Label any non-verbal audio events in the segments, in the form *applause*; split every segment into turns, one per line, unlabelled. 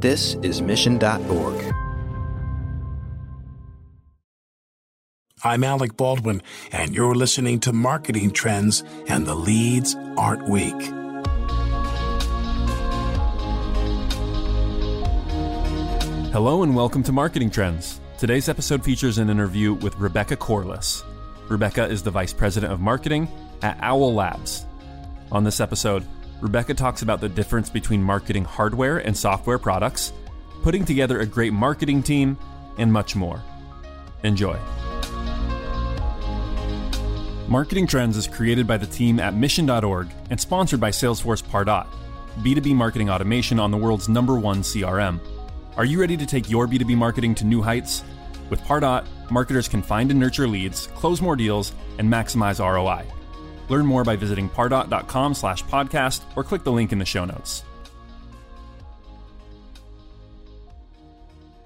This is Mission.org.
I'm Alec Baldwin, and you're listening to Marketing Trends, and the leads aren't weak.
Hello, and welcome to Marketing Trends. Today's episode features an interview with Rebecca Corliss. Rebecca is the Vice President of Marketing at Owl Labs. On this episode, Rebecca talks about the difference between marketing hardware and software products, putting together a great marketing team, and much more. Enjoy. Marketing Trends is created by the team at Mission.org and sponsored by Salesforce Pardot, B2B marketing automation on the world's number one CRM. Are you ready to take your B2B marketing to new heights? With Pardot, marketers can find and nurture leads, close more deals, and maximize ROI. Learn more by visiting pardot.com slash podcast or click the link in the show notes.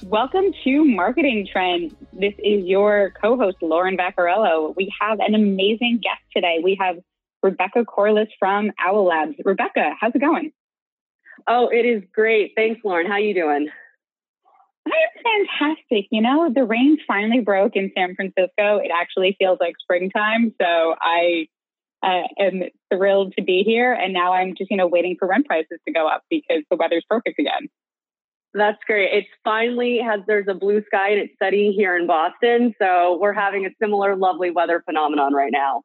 Welcome to Marketing Trends. This is your co host, Lauren Vaccarello. We have an amazing guest today. We have Rebecca Corliss from Owl Labs. Rebecca, how's it going?
Oh, it is great. Thanks, Lauren. How are you doing?
I'm fantastic. You know, the rain finally broke in San Francisco. It actually feels like springtime. So I uh, am thrilled to be here. And now I'm just, you know, waiting for rent prices to go up because the weather's perfect again.
That's great. It's finally has there's a blue sky and it's sunny here in Boston. So we're having a similar lovely weather phenomenon right now.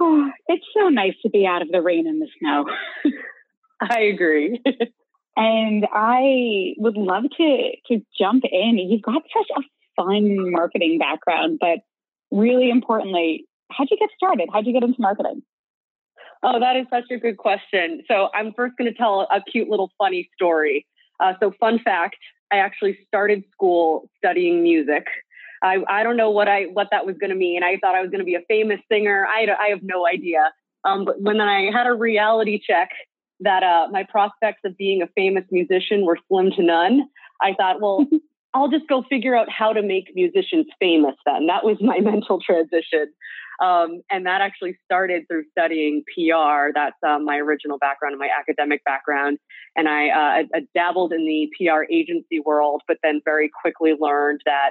Oh, *sighs* it's so nice to be out of the rain and the snow. *laughs*
I agree. *laughs*
and I would love to to jump in. You've got such a fun marketing background, but really importantly, how'd you get started? How'd you get into marketing?
Oh, that is such a good question. So I'm first going to tell a cute little funny story. Uh, so, fun fact: I actually started school studying music. I, I don't know what I what that was going to mean. I thought I was going to be a famous singer. I, I have no idea. Um, but when I had a reality check that uh, my prospects of being a famous musician were slim to none, I thought, well, *laughs* I'll just go figure out how to make musicians famous. Then that was my *laughs* mental transition. Um, and that actually started through studying PR. That's uh, my original background, and my academic background. And I, uh, I dabbled in the PR agency world, but then very quickly learned that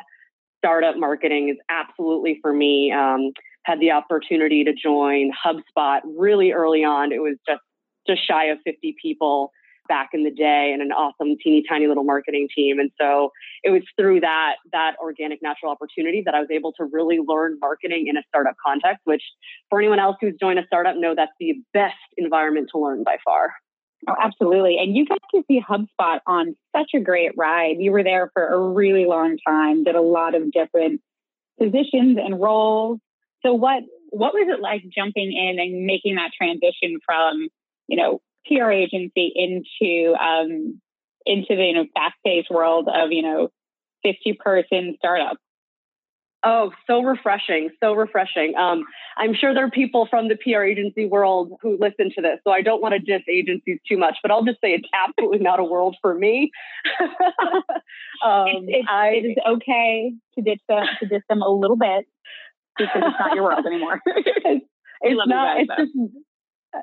startup marketing is absolutely for me. Um, had the opportunity to join HubSpot really early on. It was just just shy of 50 people back in the day and an awesome teeny tiny little marketing team and so it was through that that organic natural opportunity that i was able to really learn marketing in a startup context which for anyone else who's joined a startup know that's the best environment to learn by far
Oh, absolutely. And you got to see HubSpot on such a great ride. You were there for a really long time, did a lot of different positions and roles. So what what was it like jumping in and making that transition from, you know, PR agency into um, into the you know fast paced world of you know fifty person startup.
Oh, so refreshing, so refreshing. Um, I'm sure there are people from the PR agency world who listen to this, so I don't want to diss agencies too much, but I'll just say it's absolutely not a world for me. *laughs*
um, it's, it's, I, it is okay to ditch them, to ditch them a little bit because it's not your world anymore. *laughs* *laughs*
it's, it's not. Guys, it's just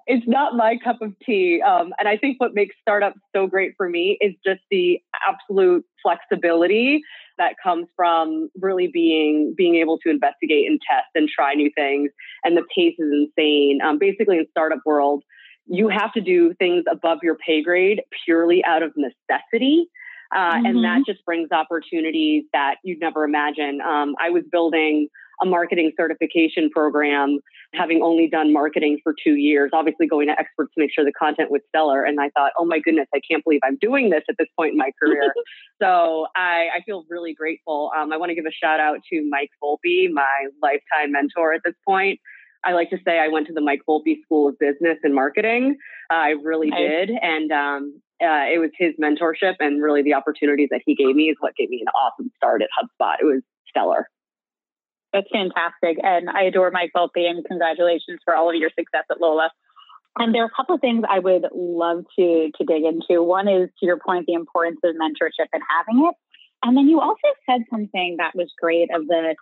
it's not my cup of tea. Um, and I think what makes startups so great for me is just the absolute flexibility that comes from really being being able to investigate and test and try new things. And the pace is insane. Um, basically, in startup world, you have to do things above your pay grade purely out of necessity. Uh, mm-hmm. And that mm-hmm. just brings opportunities that you'd never imagine. Um, I was building a marketing certification program, having only done marketing for two years, obviously going to experts to make sure the content was stellar. And I thought, oh my goodness, I can't believe I'm doing this at this point in my career. *laughs* so I, I, feel really grateful. Um, I want to give a shout out to Mike Volpe, my lifetime mentor at this point. I like to say I went to the Mike Volpe School of Business and Marketing. Uh, I really did. And um, uh, it was his mentorship and really the opportunities that he gave me is what gave me an awesome start at HubSpot. It was stellar.
That's fantastic. And I adore Mike Volpe and congratulations for all of your success at Lola. And there are a couple of things I would love to to dig into. One is to your point, the importance of mentorship and having it. And then you also said something that was great of the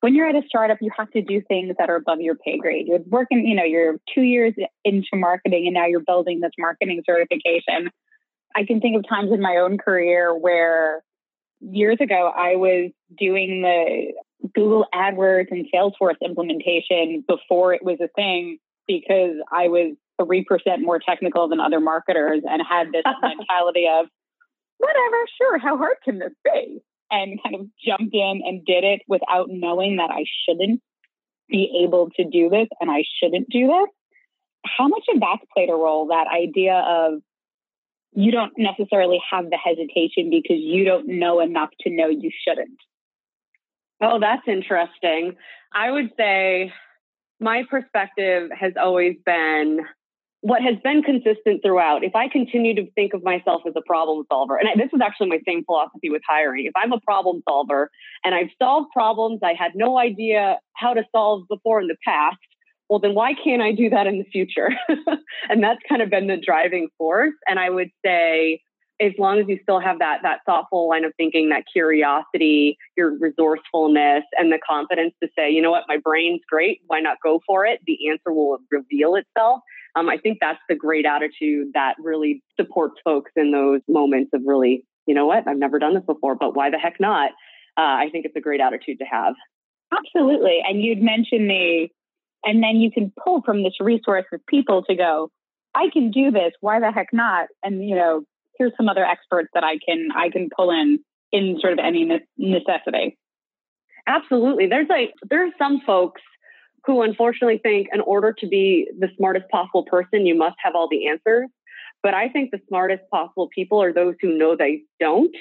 when you're at a startup, you have to do things that are above your pay grade. You're working, you know, you're two years into marketing and now you're building this marketing certification. I can think of times in my own career where years ago I was doing the Google AdWords and Salesforce implementation before it was a thing because I was 3% more technical than other marketers and had this *laughs* mentality of, whatever, sure, how hard can this be? And kind of jumped in and did it without knowing that I shouldn't be able to do this and I shouldn't do this. How much of that's played a role? That idea of you don't necessarily have the hesitation because you don't know enough to know you shouldn't.
Oh, that's interesting. I would say my perspective has always been what has been consistent throughout. If I continue to think of myself as a problem solver, and this is actually my same philosophy with hiring, if I'm a problem solver and I've solved problems I had no idea how to solve before in the past, well, then why can't I do that in the future? *laughs* and that's kind of been the driving force. And I would say, as long as you still have that that thoughtful line of thinking, that curiosity, your resourcefulness, and the confidence to say, you know what, my brain's great. Why not go for it? The answer will reveal itself. Um, I think that's the great attitude that really supports folks in those moments of really, you know what, I've never done this before, but why the heck not? Uh, I think it's a great attitude to have.
Absolutely. And you'd mentioned the and then you can pull from this resource of people to go, I can do this. Why the heck not? And, you know, here's some other experts that I can, I can pull in in sort of any necessity.
Absolutely. There's like, there are some folks who unfortunately think in order to be the smartest possible person, you must have all the answers. But I think the smartest possible people are those who know they don't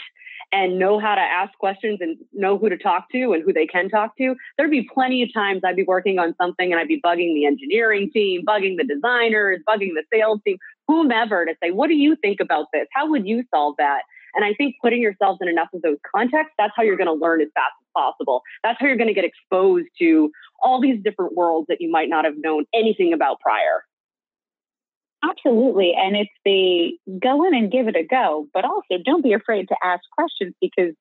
and know how to ask questions and know who to talk to and who they can talk to. There'd be plenty of times I'd be working on something and I'd be bugging the engineering team, bugging the designers, bugging the sales team, whomever to say, what do you think about this? How would you solve that? And I think putting yourselves in enough of those contexts, that's how you're going to learn as fast as possible. That's how you're going to get exposed to all these different worlds that you might not have known anything about prior.
Absolutely. And it's the go in and give it a go, but also don't be afraid to ask questions because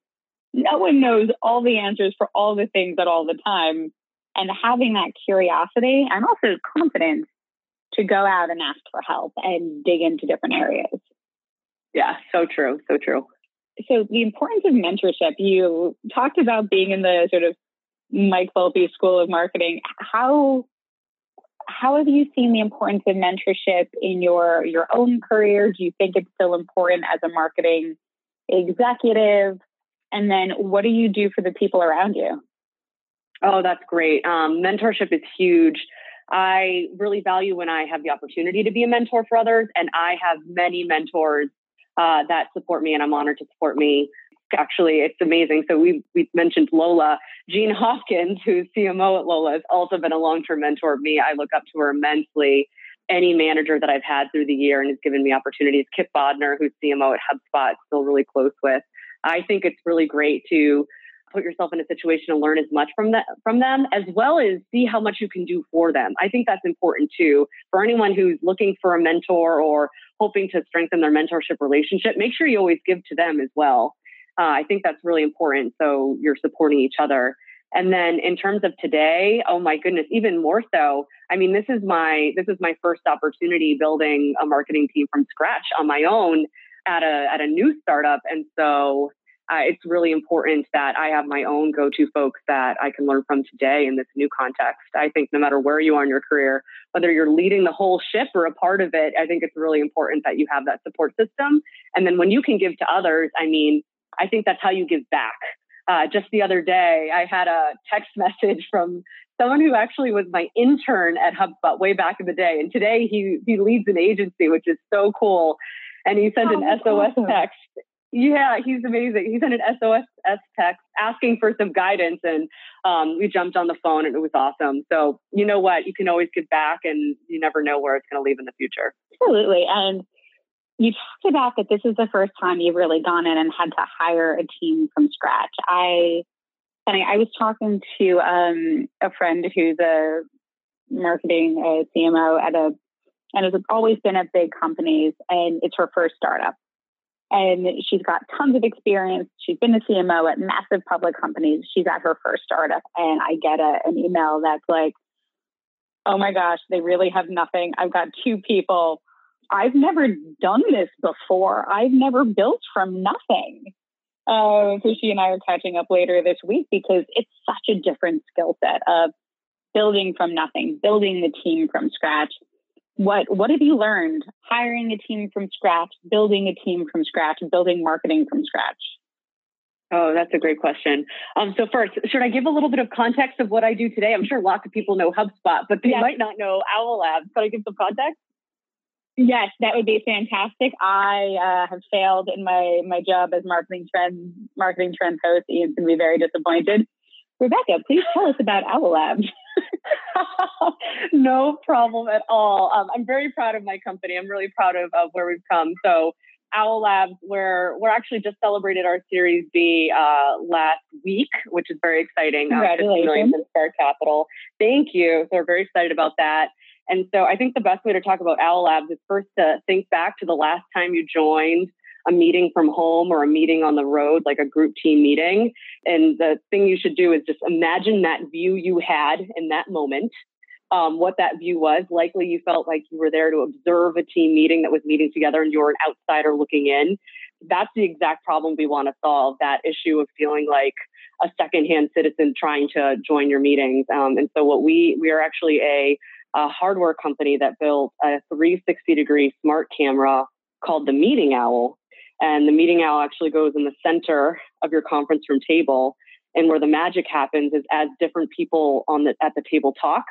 no one knows all the answers for all the things at all the time. And having that curiosity and also confidence to go out and ask for help and dig into different areas.
Yeah, so true. So true.
So, the importance of mentorship, you talked about being in the sort of Mike Volpe School of Marketing. How how have you seen the importance of mentorship in your your own career? Do you think it's still important as a marketing executive? And then what do you do for the people around you?
Oh, that's great. Um, mentorship is huge. I really value when I have the opportunity to be a mentor for others, and I have many mentors uh, that support me, and I'm honored to support me actually it's amazing. So we we mentioned Lola. Jeanne Hopkins, who's CMO at Lola, has also been a long-term mentor of me. I look up to her immensely. Any manager that I've had through the year and has given me opportunities, Kipp Bodnar, who's CMO at HubSpot, still really close with. I think it's really great to put yourself in a situation to learn as much from that from them as well as see how much you can do for them. I think that's important too. For anyone who's looking for a mentor or hoping to strengthen their mentorship relationship, make sure you always give to them as well. Uh, I think that's really important. So you're supporting each other. And then in terms of today, oh my goodness, even more so. I mean, this is my this is my first opportunity building a marketing team from scratch on my own at a at a new startup, and so uh, it's really important that I have my own go-to folks that I can learn from today in this new context. I think no matter where you are in your career, whether you're leading the whole ship or a part of it, I think it's really important that you have that support system. And then when you can give to others, I mean, I think that's how you give back. Uh, just the other day, I had a text *laughs* message from someone who actually was my intern at HubSpot way back in the day, and today he he leads an agency, which is so cool. And he sent oh, an SOS awesome. text. Yeah, he's amazing. He sent an SOS text asking for some guidance, and um, we jumped on the phone, and it was awesome. So you know what? You can always give back, and you never know where it's going to leave in the future.
Absolutely, and you talked about that this is the first time you've really gone in and had to hire a team from scratch. I funny, I was talking to um, a friend who's a marketing a CMO at a and has always been at big companies and it's her first startup. And she's got tons of experience. She's been a CMO at massive public companies. She's at her first startup. And I get a, an email that's like, oh my gosh, they really have nothing. I've got two people I've never done this before. I've never built from nothing. Uh, so she and I are catching up later this week because it's such a different skill set of building from nothing, building the team from scratch. What what have you learned hiring a team from scratch, building a team from scratch, building marketing from scratch?
Oh, that's a great question. Um, so first, should I give a little bit of context of what I do today? I'm sure lots of people know HubSpot, but they yes. might not know Owl Labs. Could I give some context?
Yes, that would be fantastic. I uh, have failed in my my job as marketing trend marketing trend host. Ian's going to be very disappointed. Rebecca, please tell us about Owl Labs. *laughs*
no problem at all. Um, I'm very proud of my company. I'm really proud of, of where we've come. So Owl Labs, where we're actually just celebrated our Series B uh, last week, which is very exciting.
Uh, Congratulations.
Um, Spark Capital. Thank you. So we're very excited about that. And so I think the best way to talk about Owl Labs is first to think back to the last time you joined a meeting from home or a meeting on the road, like a group team meeting. And the thing you should do is just imagine that view you had in that moment um, what that view was. Likely you felt like you were there to observe a team meeting that was meeting together and you're an outsider looking in. That's the exact problem we want to solve that issue of feeling like a secondhand citizen trying to join your meetings. Um, and so, what we we are actually a, a hardware company that built a 360 degree smart camera called the Meeting Owl. And the Meeting Owl actually goes in the center of your conference room table. And where the magic happens is as different people on the at the table talk,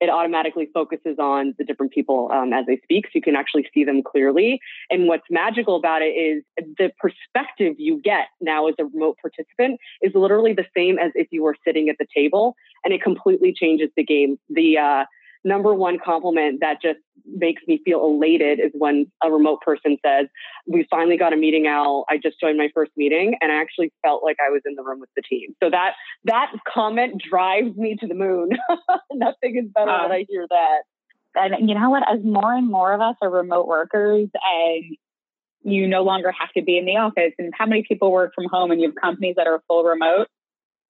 it automatically focuses on the different people um, as they speak. So you can actually see them clearly. And what's magical about it is the perspective you get now as a remote participant is literally the same as if you were sitting at the table and it completely changes the game. The uh, number one compliment that just makes me feel elated is when a remote person says, We finally got a meeting out. I just joined my first meeting and I actually felt like I was in the room with the team. So that that comment drives me to the moon. *laughs* Nothing is better um, when I hear that.
And you know what? As more and more of us are remote workers and you no longer have to be in the office, and how many people work from home and you have companies that are full remote,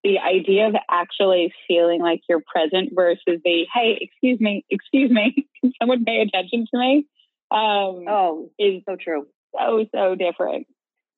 the idea of actually feeling like you're present versus the hey excuse me excuse me *laughs* can someone pay attention to me?
Um, oh is so true.
so so different.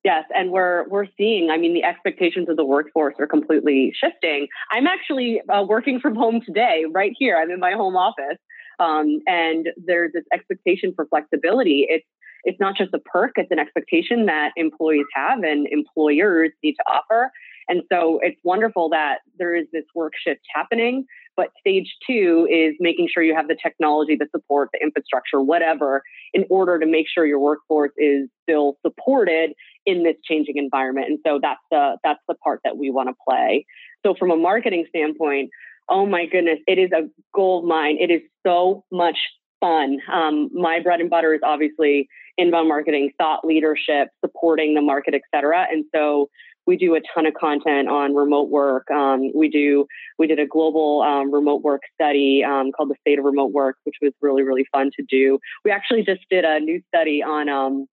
Yes and we're we're seeing i mean the expectations of the workforce are completely shifting. I'm actually uh, working from home today right here. I'm in my home office. Um, and there's this expectation for flexibility. It's it's not just a perk it's an expectation that employees have and employers need to offer and so it's wonderful that there is this work shift happening. But stage two is making sure you have the technology, the support, the infrastructure, whatever, in order to make sure your workforce is still supported in this changing environment. And so that's the that's the part that we want to play. So from a marketing standpoint, oh my goodness, it is a gold mine. It is so much fun. Um, my bread and butter is obviously inbound marketing, thought leadership, supporting the market, et cetera. And so we do a ton of content on remote work. Um, we do we did a global um, remote work study um, called the State of Remote Work, which was really really fun to do. We actually just did a new study on um,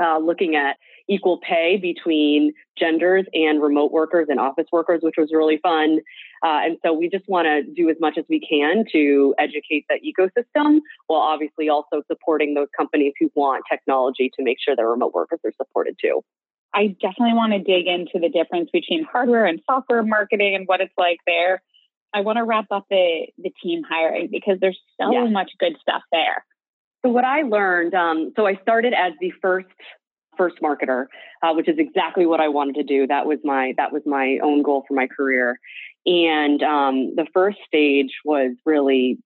uh, looking at equal pay between genders and remote workers and office workers, which was really fun. Uh, and so we just want to do as much as we can to educate the ecosystem while obviously also supporting those companies who want technology to make sure their remote workers are supported too.
I definitely want to dig into the difference between hardware and software marketing and what it's like there. I want to wrap up the the team hiring because there's so yeah. much good stuff there.
So what I learned, um, so I started as the first first marketer, uh, which is exactly what I wanted to do. That was my that was my own goal for my career. And um, the first stage was really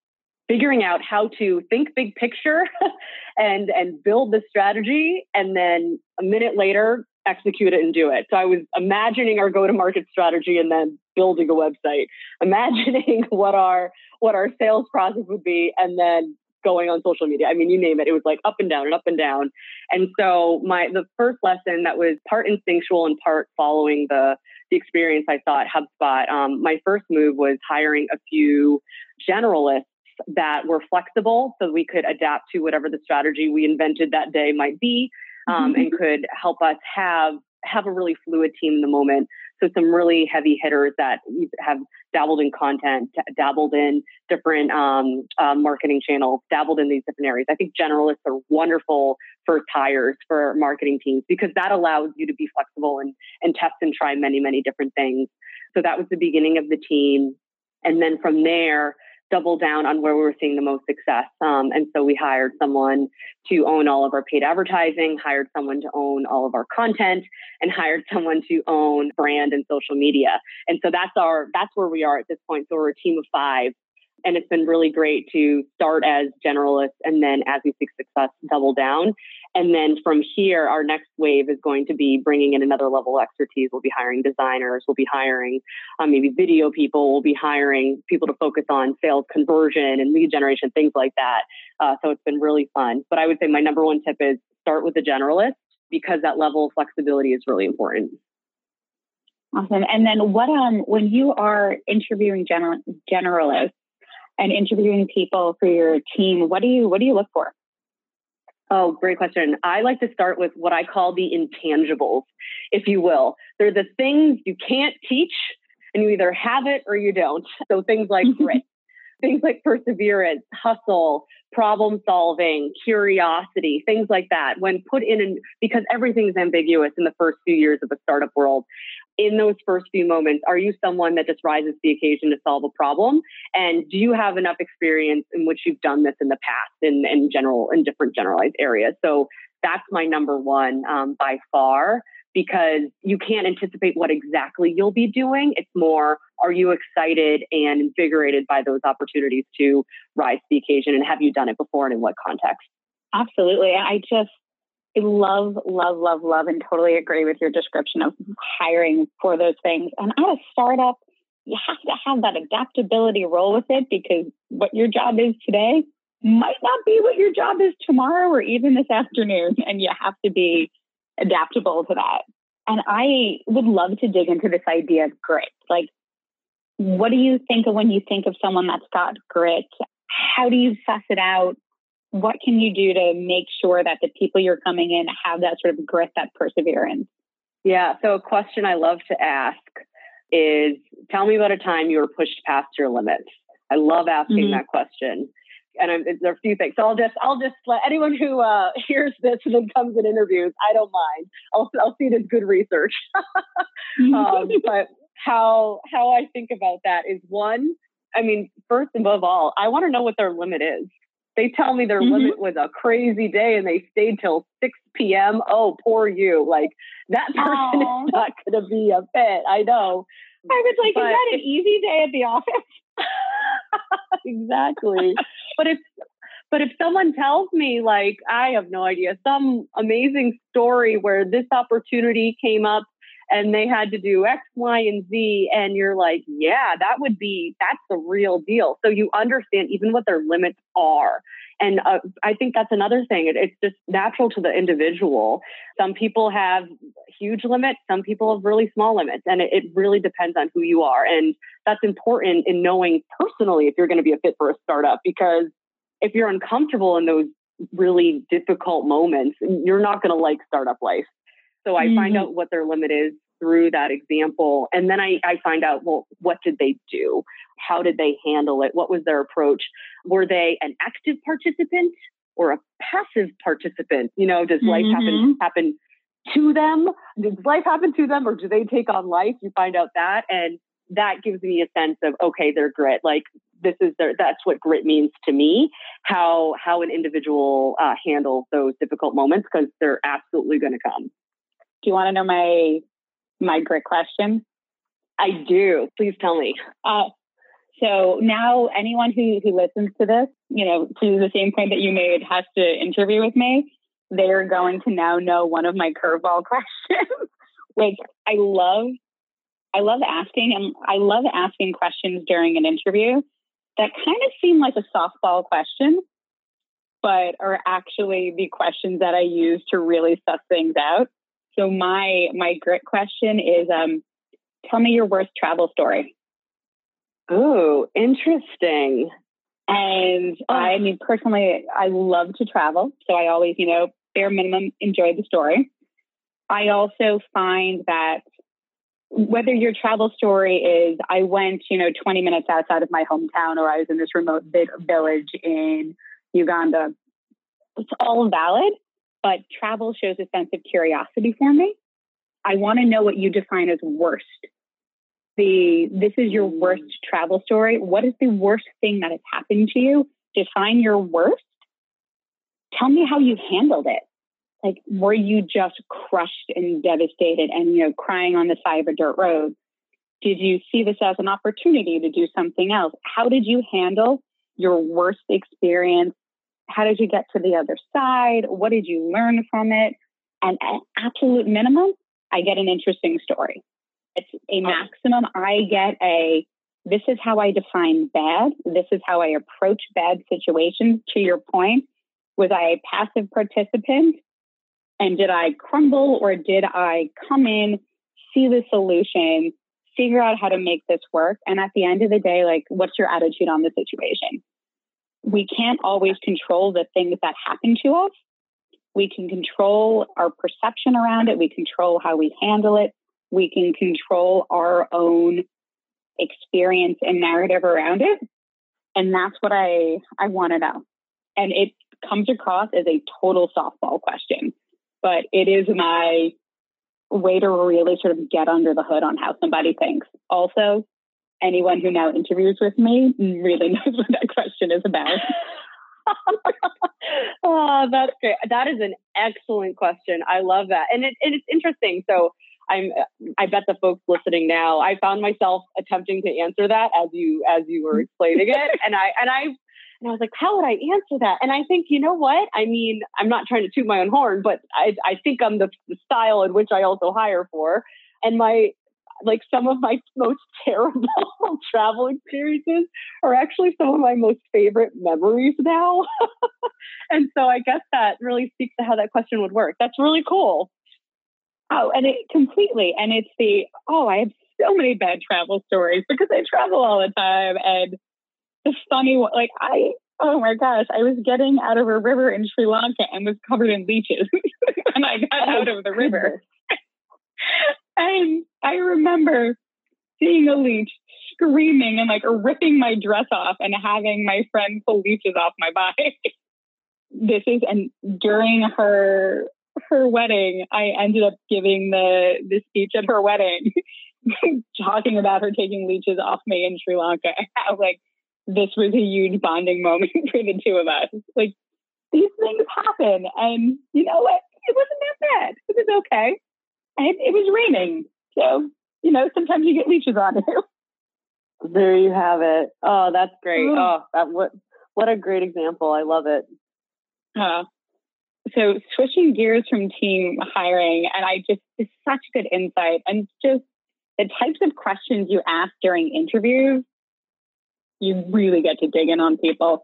figuring out how to think big picture *laughs* and and build the strategy and then a minute later execute it and do it. So I was imagining our go-to-market strategy and then building a website, *laughs* imagining what our what our sales process would be, and then going on social media. I mean, you name it. It was like up and down and up and down. And so my the first lesson that was part instinctual and part following the the experience I saw at HubSpot. Um, my first move was hiring a few generalists that were flexible so we could adapt to whatever the strategy we invented that day might be um, and *laughs* could help us have have a really fluid team in the moment. So some really heavy hitters that have dabbled in content, dabbled in different um, uh, marketing channels, dabbled in these different areas. I think generalists are wonderful first hires for marketing teams because that allows you to be flexible and, and test and try many, many different things. So that was the beginning of the team. And then from there, double down on where we were seeing the most success. Um, and so we hired someone to own all of our paid advertising, hired someone to own all of our content, and hired *laughs* someone to own brand and social media. And so that's our that's where we are at this point. So we're a team of five and it's been really great to start as generalists and then as we seek success, double down. And then from here, our next wave is going to be bringing in another level of expertise. We'll be hiring designers, we'll be hiring um, maybe video people, we'll be hiring people to focus on sales conversion and lead generation, things like that. Uh, so it's been really fun. But I would say my number one tip is start with a generalist because that level of flexibility is really important.
Awesome. And then what um when you are interviewing general generalists, and interviewing people for your team, what do you what do you look for?
Oh, great question. I like to start with what I call the intangibles, if you will. They're the things you can't teach, and you either have it or you don't. So things like *laughs* grit, things like perseverance, hustle, problem solving, curiosity, things like that. When put in, an, because everything's ambiguous in the first few years of the startup world, in those first few moments, are you someone that just rises to the occasion to solve a problem? And do you have enough experience in which you've done this in the past in, in general, in different generalized areas? So that's my number one um, by far because you can't anticipate what exactly you'll be doing. It's more, are you excited and invigorated by those opportunities to rise to the occasion? And have you done it before and in what context?
Absolutely. I just I love, love, love, love, and totally agree with your description of hiring for those things. And at a startup, you have to have that adaptability role with it because what your job is today might not be what your job is tomorrow or even this afternoon. And you have to be adaptable to that. And I would love to dig into this idea of grit. Like, what do you think of when you think of someone that's got grit? How do you suss it out? What can you do to make sure that the people you're coming in have that sort of grit, that perseverance?
Yeah. So, a question I love to ask is tell me about a time you were pushed past your limits. I love asking mm-hmm. that question and I'm, there are a few things. So I'll just I'll just let anyone who uh, *laughs* hears this and then comes in interviews. I don't mind. I'll I'll see it as good research. *laughs* um, *laughs* but how how I think about that is one. I mean, first and above all, I want to know what their limit is. They tell me their mm-hmm. limit was a crazy day and they stayed till 6 p.m. Oh, poor you. Like that person Aww. is not going to be a fit. I know.
I was like, but is that an easy day at the office?
Exactly. but if but if someone tells me like I have no idea some amazing story where this opportunity came up and they had to do X, Y, and Z, and you're like, yeah, that would be that's the real deal. So you understand even what their limits are. And uh, I think that's another thing. It, it's just natural to the individual. Some people have huge limits, some people have really small limits, and it, it really depends on who you are. And that's important in knowing personally if you're going to be a fit for a startup because if you're uncomfortable in those really difficult moments, you're not going to like startup life. So I mm-hmm. find out what their limit is through that example. And then I, I find out, well, what did they do? How did they handle it? What was their approach? Were they an active participant or a passive participant? You know, does life mm-hmm. happen happen to them? Does life happen to them or do they take on life? You find out that. And that gives me a sense of, okay, their grit. Like this is their, that's what grit means to me, how, how an individual uh, handles those difficult moments because they're absolutely going to come.
Do you want to know my my grit question?
I do. Please tell me.
Uh, so now anyone who, who listens to this, you know, to the same point that you made, has to interview with me. They're going to now know one of my curveball *laughs* questions, which I love. I love asking, and I love asking questions during an interview that kind of seem like a softball question, but are actually the questions that I use to really suss things out. So my my grit question is um tell me your worst travel story.
Oh, interesting.
And oh. I mean personally I love to travel, so I always, you know, bare minimum enjoy the story. I also find that whether your travel story is I went, you know, 20 minutes outside of my hometown or I was in this remote big village in Uganda, it's all valid, but travel shows a sense of curiosity for me. I want to know what you define as worst. The this is your worst mm. travel story. What is the worst thing that has happened to you? Define your worst. Tell me how you handled it like were you just crushed and devastated and you know crying on the side of a dirt road did you see this as an opportunity to do something else how did you handle your worst experience how did you get to the other side? What did you learn from it? And at absolute minimum i get an interesting story. It's a oh. maximum. I get a this is how i define bad. This is how i approach bad situations. To your point was i a passive participant? And did I crumble or did I come in, see the solution, figure out how to make this work? And at the end of the day, like, what's your attitude on the situation? We can't always control the things that happen to us. We can control our perception around it. We control how we handle it. We can control our own experience and narrative around it. And that's what I, I want to know. And it comes across as a total softball question but it is my way to really sort of get under the hood on how somebody thinks. Also, anyone who now interviews with me really *laughs* knows what that question is about.
oh, *laughs* that's great. That is an excellent question. I love that, and it, it's interesting. So, I'm. I bet the folks listening now. I found myself attempting to answer that as you as you were explaining it, *laughs* and I and I and I was like, how would I answer that? And I think, you know what? I mean, I'm not trying to toot my own horn, but I, I think I'm the, the style in which I also hire for. And my, like some of my *laughs* most terrible *laughs* travel experiences are actually some of my most favorite memories now. *laughs* and so I guess that really speaks to how that question would work. That's really cool.
Oh, and it completely. And it's the, oh, I have so many bad travel stories because I travel all the time. And the funny one, like I, oh my gosh, I was getting out of a river in Sri Lanka and was covered in leeches when I got oh, out of the river. And I remember seeing a leech screaming and like ripping my dress off and having my friend pull leeches off my body. *laughs* this is and during her her wedding, I ended up giving the the speech at her wedding, *laughs* talking about her taking leeches off me in Sri Lanka. *laughs* How like this was a huge bonding moment for the two of us. Like these things happen, and you know what? It wasn't that bad. It was okay, and it was raining, so you know sometimes you get leeches on you. *laughs*
There you have it. Oh, that's great. Oh, oh that what what a great example. I love it.
Uh, so switching gears from team hiring, and I just it's such good insight, and just the types of questions you ask during interviews you really get to dig in on people.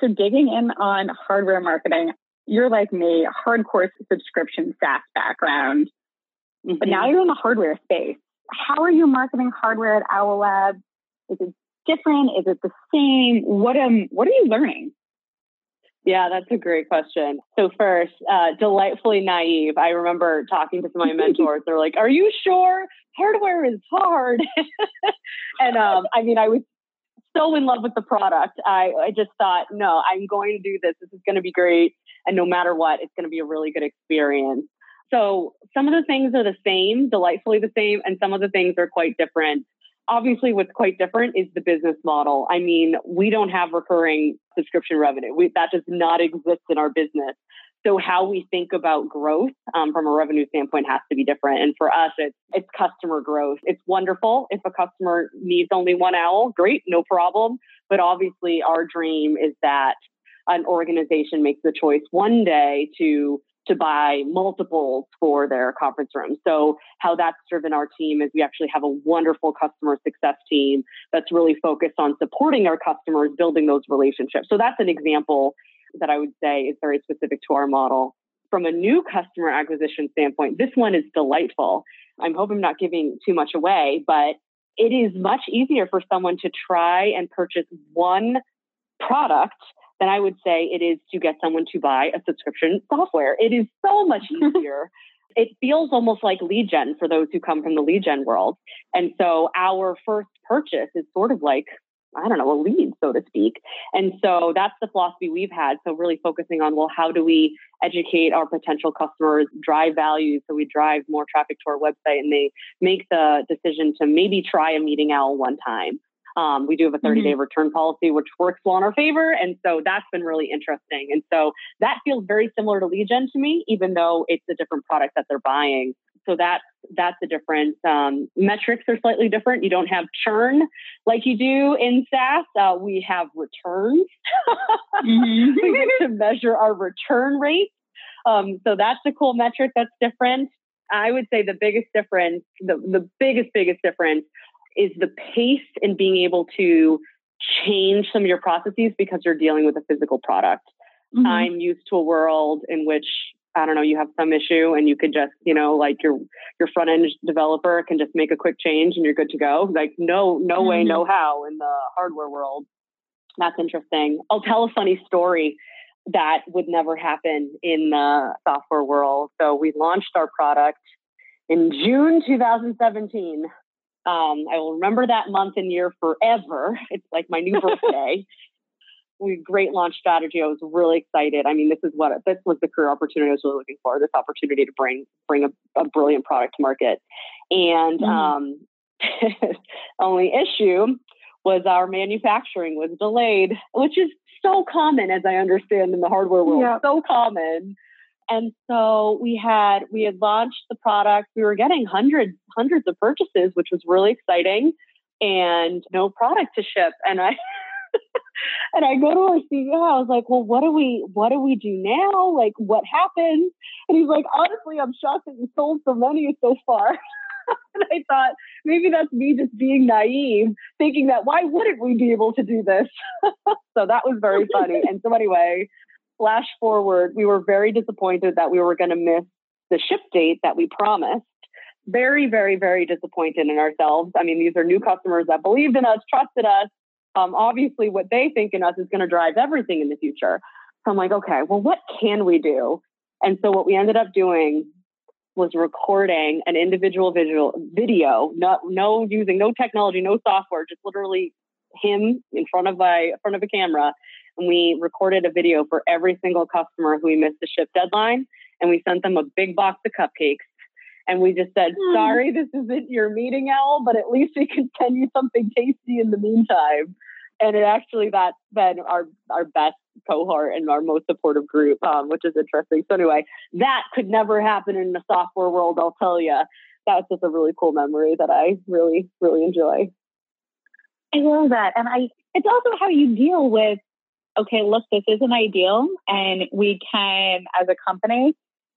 So digging in on hardware marketing, you're like me, hardcore subscription SaaS background, mm-hmm. but now you're in the hardware space. How are you marketing hardware at Owl Lab? Is it different? Is it the same? What um what are you learning?
Yeah, that's a great question. So first, uh, delightfully naive. I remember talking to some of my *laughs* mentors. They're like, "Are you sure hardware is hard?" *laughs* and um, I mean, I was so in love with the product. I, I just thought, no, I'm going to do this. This is going to be great. And no matter what, it's going to be a really good experience. So some of the things are the same, delightfully the same, and some of the things are quite different. Obviously, what's quite different is the business model. I mean, we don't have recurring subscription revenue. We, that does not exist in our business. So how we think about growth um, from a revenue standpoint has to be different. And for us, it's it's customer growth. It's wonderful if a customer needs only one owl, great, no problem. But obviously, our dream is that an organization makes the choice one day to to buy multiples for their conference room. So how that's driven our team is we actually have a wonderful customer success team that's really focused on supporting our customers, building those relationships. So that's an example that I would say is very specific to our model. From a new customer acquisition standpoint, this one is delightful. I'm hoping I'm not giving too much away, but it is much easier for someone to try and purchase one product than I would say it is to get someone to buy a subscription software. It is so much *laughs* easier. it feels almost like lead gen for those who come from the lead gen world. And so our first purchase is sort of like I don't know, a lead, so to speak. And so that's the philosophy we've had. So really focusing on, well, how do we educate our potential customers, drive value so we drive more traffic to our website and they make the decision to maybe try a meeting owl one time. Um, we do have a 30 day mm-hmm. return policy, which works well in our favor. And so that's been really interesting. And so that feels very similar to lead gen to me, even though it's a different product that they're buying. So that's that's a difference. Um, metrics are slightly different. You don't have churn like you do in SaaS. Uh, we have returns. mm-hmm. *laughs* we get to measure our return rate. Um, so that's a cool metric that's different. I would say the biggest difference, the, the biggest, biggest difference is the pace in being able to change some of your processes because you're dealing with a physical product. Mm-hmm. I'm used to a world in which I don't know, you have some issue and you could just, you know, like your your front end developer can just make a quick change and you're good to go. Like no no mm-hmm. way, no how in the hardware world. That's interesting. I'll tell a funny story that would never happen in the software world. So we launched our product in June 2017. Um, I will remember that month and year forever. It's like my new *laughs* birthday we great launch strategy. I was really excited. I mean, this is what this was the career opportunity I was really looking for. This opportunity to bring bring a, a brilliant product to market. And mm-hmm. um, *laughs* only issue was our manufacturing was delayed, which is so common, as I understand in the hardware world. Yeah. So common. And so we had we had launched the product. We were getting hundreds hundreds of purchases, which was really exciting, and no product to ship. And I *laughs* and I go to our CEO. I was like, "Well, what do we what do we do now? Like, what happened?" And he's like, "Honestly, I'm shocked that you sold so many so far." *laughs* and I thought maybe that's me just being naive, thinking that why wouldn't we be able to do this? *laughs* so that was very funny. And so anyway, flash forward, we were very disappointed that we were going to miss the ship date that we promised very, very, very disappointed in ourselves. I mean, these are new customers that believed in us, trusted us, um, obviously what they think in us is going to drive everything in the future. So I'm like, okay, well, what can we do? And so what we ended up doing was recording an individual visual video, not no using no technology, no software, just literally him in front of a front of a camera. And we recorded a video for every single customer who we missed the ship deadline. And we sent them a big box of cupcakes and we just said, hmm. sorry, this isn't your meeting owl, but at least we can send you something tasty in the meantime. And it actually that's been our our best cohort and our most supportive group, um, which is interesting. So anyway, that could never happen in the software world. I'll tell you. That's just a really cool memory that I really really enjoy.
I love that, and I it's also how you deal with. Okay, look, this isn't ideal, and we can, as a company,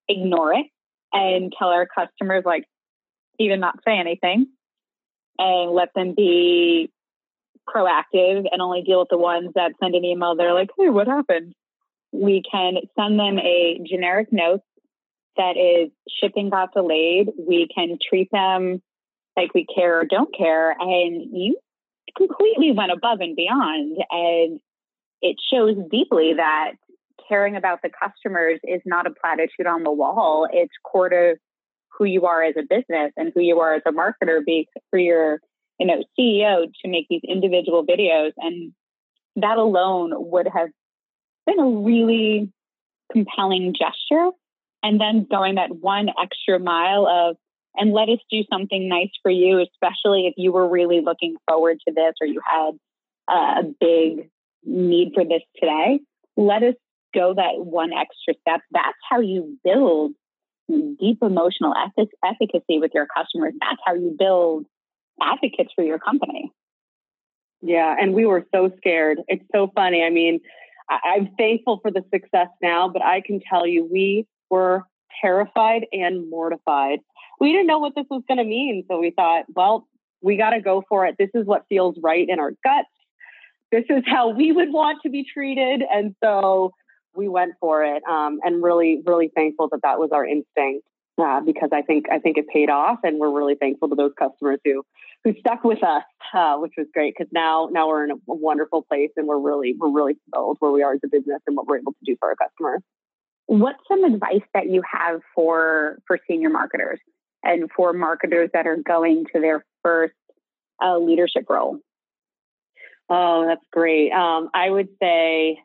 ignore it and tell our customers like even not say anything and let them be proactive and only deal with the ones that send an email. They're like hey what happened? We can send them a generic note that is shipping got delayed. We can treat them like we care or don't care and you completely went above and beyond and it shows deeply that caring about the customers is not a platitude on the wall. It's core to who you are as a business and who you are as a marketer for your, you know, CEO to make these individual videos. And that alone would have been a really compelling gesture. And then going that one extra mile of, and let us do something nice for you, especially if you were really looking forward to this or you had a big need for this today. Let us go that one extra step. That's how you build deep emotional efficacy with your customers. That's how you build advocates for your company.
Yeah, and we were so scared. It's so funny. I mean, I- I'm thankful for the success now, but I can tell you, we were terrified and mortified. We didn't know what this was going to mean. So we thought, well, we got to go for it. This is what feels right in our guts. This is how we would want to be treated. And so we went for it um, and really, really thankful that that was our instinct uh, because I think I think it paid off, and we're really thankful to those customers who who stuck with us, uh, which was great because now now we're in a, wonderful place, and we're really we're really thrilled where we are as a business and what we're able to do for our customers.
what's some advice that you have for for senior marketers and for marketers that are going to their first uh, leadership role?
Oh, that's great. Um, I would say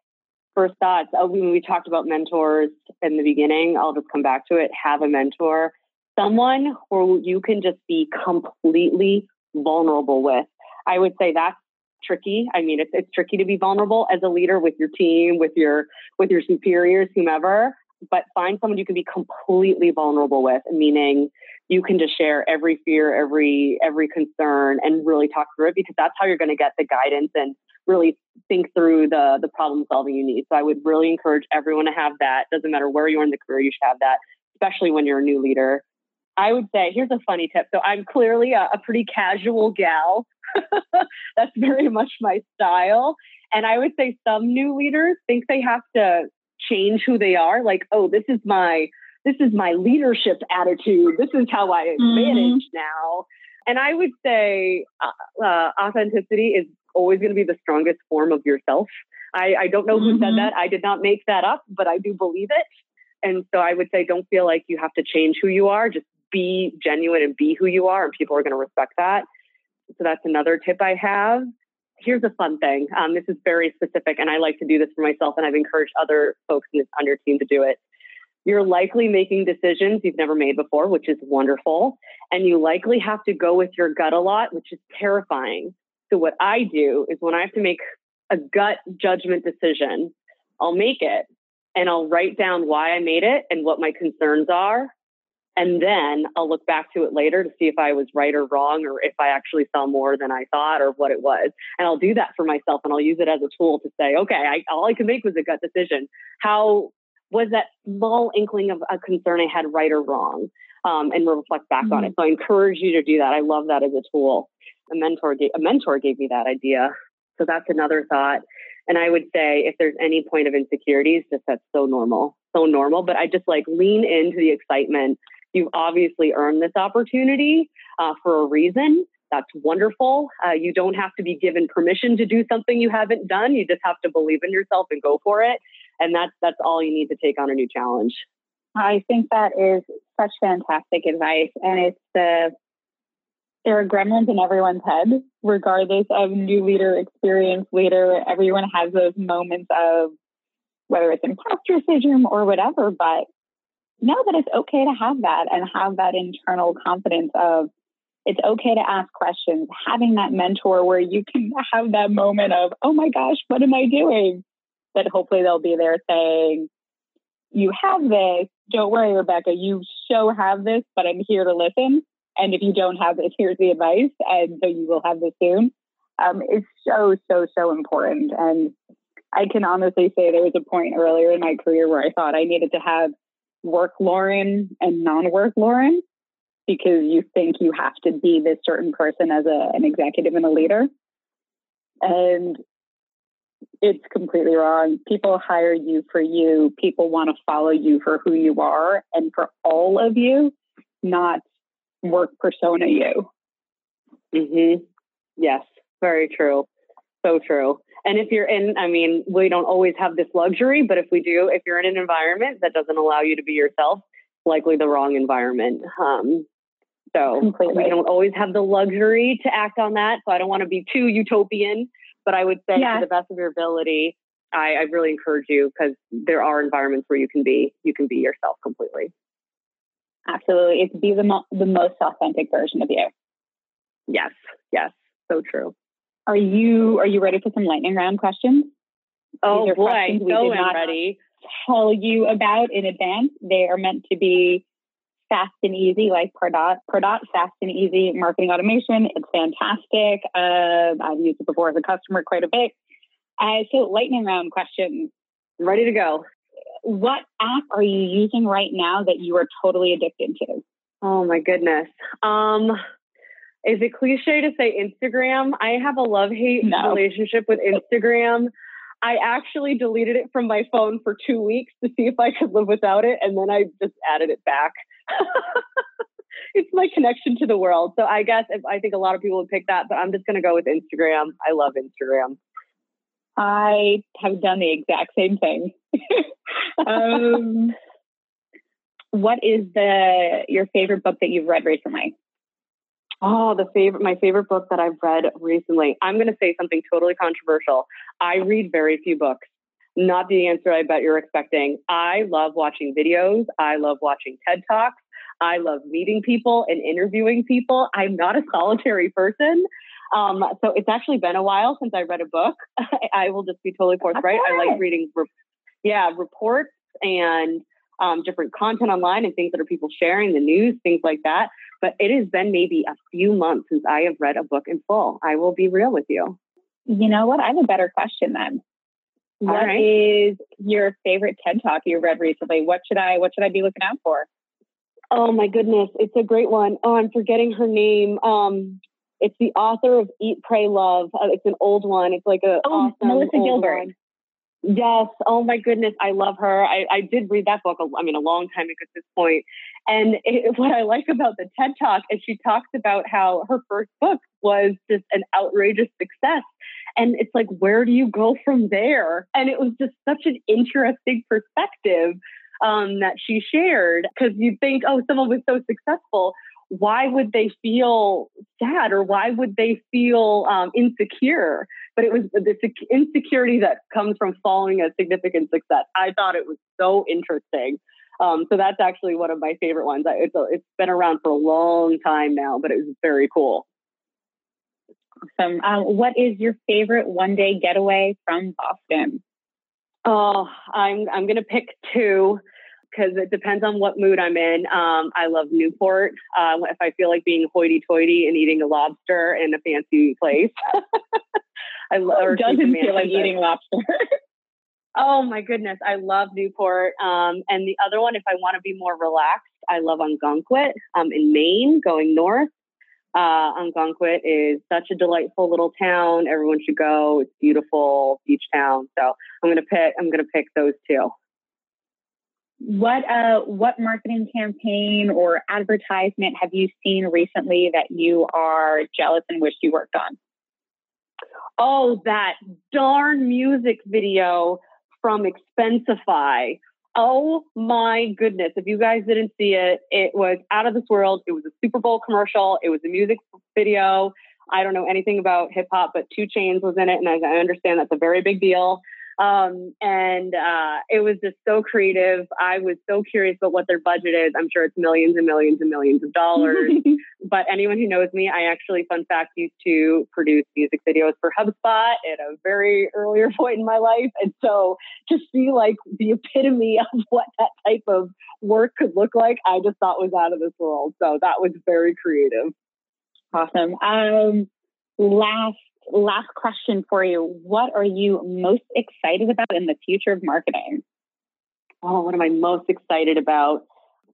first thoughts. Uh, when we talked about mentors in the beginning, I'll just come back to it. Have a mentor, someone who you can just be completely vulnerable with. I would say that's tricky. I mean, it's it's tricky to be vulnerable as a leader with your team, with your with your superiors, whomever. But find someone you can be completely vulnerable with, meaning you can just share every fear, every every concern, and really talk through it because that's how you're going to get the guidance and really think through the the problem solving you need. So I would really encourage everyone to have that. Doesn't matter where you are in the career, you should have that, especially when you're a new leader. I would say here's a funny tip. So I'm clearly a, a pretty casual gal. *laughs* That's very much my style. And I would say some new leaders think they have to change who they are. Like, oh, this is my this is my leadership attitude. This is how I mm-hmm. manage now. And I would say uh, uh, authenticity is always going to be the strongest form of yourself. I, I don't know who mm-hmm. said that. I did not make that up, but I do believe it. And so I would say, don't feel like you have to change who you are. Just be genuine and be who you are, and people are going to respect that. So that's another tip I have. Here's a fun thing. Um, this is very specific, and I like to do this for myself, and I've encouraged other folks this, on your team to do it. You're likely making decisions you've never made before, which is wonderful. And you likely have to go with your gut a lot, which is terrifying. So, what I do is when I have to make a gut judgment decision, I'll make it and I'll write down why I made it and what my concerns are. And then I'll look back to it later to see if I was right or wrong or if I actually saw more than I thought or what it was. And I'll do that for myself and I'll use it as a tool to say, okay, I, all I could make was a gut decision. How was that small inkling of a concern I had right or wrong? Um, and reflect back mm-hmm. on it. Mm-hmm. So I encourage you to do that. I love that as a tool. A mentor gave a mentor gave me that idea. So that's another thought. And I would say if there's any point of insecurities, just that's so normal, so normal. But I just like lean into the excitement You've obviously earned this opportunity uh, for a reason. That's wonderful. Uh, you don't have to be given permission to do something you haven't done. You just have to believe in yourself and go for it. And that's that's all you need to take on a new challenge.
I think that is such fantastic advice, and it's the there are gremlins in everyone's head, regardless of new leader, experienced leader. Everyone has those moments of whether it's imposter syndrome or whatever, but know that it's okay to have that and have that internal confidence of it's okay to ask questions, having that mentor where you can have that moment of, oh my gosh, what am I doing? That hopefully they'll be there saying, you have this. Don't worry, Rebecca, you so have this, but I'm here to listen. And if you don't have this, here's the advice. And so you will have this soon. Um, it's so, so, so important. And I can honestly say there was a point earlier in my career where I thought I needed to have work Lauren and non work Lauren because you think you have to be this certain person as a, an executive and a leader. And it's completely wrong. People hire you for you. People want to follow you for who you are and for all of you, not work persona you.
Mm-hmm. Yes, very true. So true. And if you're in, I mean, we don't always have this luxury, but if we do, if you're in an environment that doesn't allow you to be yourself, likely the wrong environment. Um, so Completely. we don't always have the luxury to act on that. So I don't want to be too utopian, but I would say yeah. to the best of your ability, I, I really encourage you because there are environments where you can be you can be yourself completely.
Absolutely, it's be the mo- the most authentic version of you.
Yes, yes, so true.
Are you are you ready for some lightning round questions?
Oh boy, so am ready.
Tell you about in advance. They are meant to be fast and easy, like Pardot. Pardot, fast and easy marketing automation. It's fantastic. Uh, I've used it before as a customer quite a bit. Uh, so, lightning round questions.
Ready to go.
What app are you using right now that you are totally addicted to?
Oh my goodness. Um, is it cliche to say Instagram? I have a love hate no. relationship with Instagram. I actually deleted it from my phone for two weeks to see if I could live without it, and then I just added it back. *laughs* it's my connection to the world. So I guess if, I think a lot of people would pick that, but I'm just going to go with Instagram. I love Instagram.
I have done the exact same thing. *laughs* um, what is the your favorite book that you've read recently?
Oh, the favorite, my favorite book that I've read recently. I'm going to say something totally controversial. I read very few books. Not the answer I bet you're expecting. I love watching videos. I love watching TED Talks. I love meeting people and interviewing people. I'm not a *laughs* solitary person. Um, so it's actually been a while since I read a book. *laughs* I will just be totally forthright. I like reading, re- yeah, reports and um, different content online and things that are people sharing, the news, things like that. But it has been maybe a few months since I have read a book in full. I will be real with you.
You know what? I have a better question then. What
right.
is your favorite TED Talk you read recently? What should I what should I be looking out for?
Oh my goodness, it's a great one. Oh, I'm forgetting her name. Um, it's the author of Eat, Pray, Love. Uh, it's an old one. It's like a
Oh,
awesome
Melissa Gilbert.
one. Yes. Oh my goodness, I love her. I, I did read that book. I mean, a long time ago at this point. And *laughs* it, what I like about the TED Talk is she talks about how her first book was just an outrageous success. And it's like, where do you go from there? And it was just such an interesting perspective um, that she shared because you think, oh, someone was so successful. Why would they feel sad or why would they feel um, insecure? But it was the insecurity that comes from following a significant success. I thought it was so interesting. Um, so that's actually one of my favorite ones. I- It's, a, it's been around for a long time now, but it was very cool.
Awesome. Um, what is your favorite one day getaway from Boston?
Oh, I'm I'm gonna pick two because it depends on what mood I'm in. Um, I love Newport. Um, if I feel like being hoity-toity and eating a lobster in a fancy place, *laughs* I love.
Doesn't feel like eating lobster. *laughs*
Oh my goodness, I love Newport. Um, and the other one, if I want to be more relaxed, I love Ogunquit um, in Maine, going north. Uh, Ogunquit is such a delightful little town. Everyone should go. It's beautiful beach town. So I'm gonna pick. I'm gonna pick those two.
what uh what marketing campaign or advertisement have you seen recently that you are jealous and wish you worked on?
Oh, that darn music video from Expensify. Oh my goodness. If you guys didn't see it, it was out of this world. It was a Super Bowl commercial, it was a music video. I don't know anything about hip hop, but 2 Chainz was in it, and I, I understand that's a very big deal. Um, and uh, it was just so creative. I was so curious about what their budget is. I'm sure it's millions and millions and millions of dollars. *laughs* but anyone who knows me, I actually, fun fact, used to produce music videos for HubSpot at a very earlier *laughs* point in my life. And so to see like the epitome *laughs* of what that type of work could look like, I just thought was out of this world. So that was very creative.
Awesome. Um, last last question for you. What are you most excited about in the future of marketing?
Oh, what am I most excited about?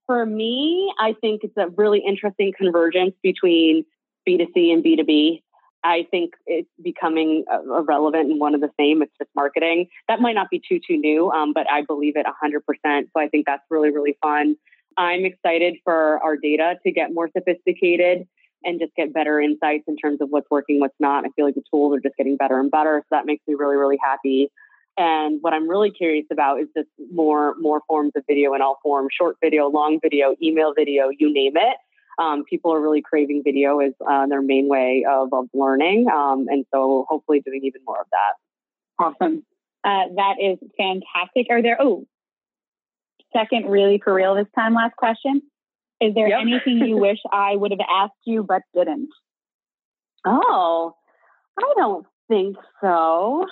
For me, I think it's a really interesting convergence between B2C and B2B. I think it's becoming irrelevant and one of the same. It's just marketing. That might not be too, too new, um, but I believe it 100%. So I think that's really, really fun. I'm excited for our data to get more sophisticated and just get better insights in terms of what's working, what's not. I feel like the tools are just getting better and better. So that makes me really, really happy. And what I'm really curious about is just more more forms of video in all forms: short video, long video, email video, you name it. Um, people are really craving video as uh, their main way of, of learning, um, and so hopefully doing even more of that.
Awesome. Uh, that is fantastic. Are there, oh, second, really for real this time, last question. Is there
Yep.
anything you *laughs* wish I would have asked you but didn't?
Oh, I don't think so.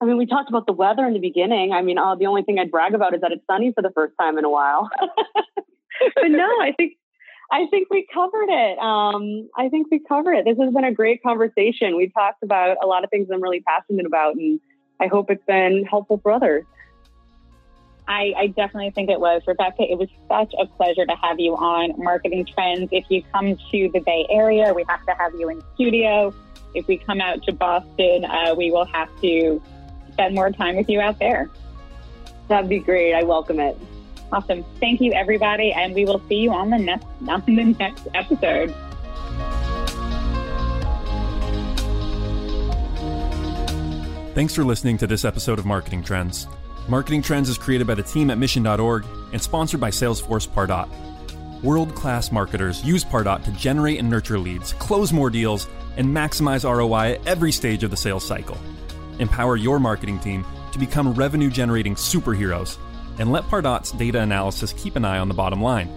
I mean, we talked about the weather in the beginning. I mean, oh, the only thing I'd brag about is that it's sunny for the first time in a while. *laughs* but no, I think I think we covered it. Um, I think we covered it. This has been a great conversation. We've talked about a lot of things I'm really passionate about, and I hope it's been helpful for others.
I, I definitely think it was. Rebecca, it was such a pleasure to have you on Marketing Trends. If you come to the Bay Area, we have to have you in studio. If we come out to Boston, uh, we will have to spend more time with you out there.
That'd be great. I welcome it.
Awesome. Thank you, everybody, and we will see you on the next on the next episode.
Thanks for listening to this episode of Marketing Trends. Marketing Trends is created by the team at Mission.org and sponsored by Salesforce Pardot. World class marketers use Pardot to generate and nurture leads, close more deals, and maximize ROI at every stage of the sales cycle. Empower your marketing team to become revenue generating superheroes and let Pardot's data analysis keep an eye on the bottom line.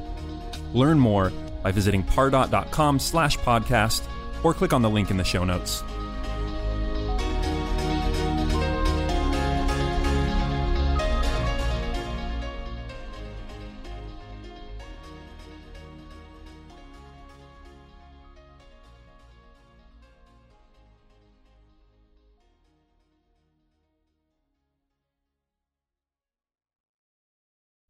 Learn more by visiting pardot.com slash podcast or click on the link in the show notes.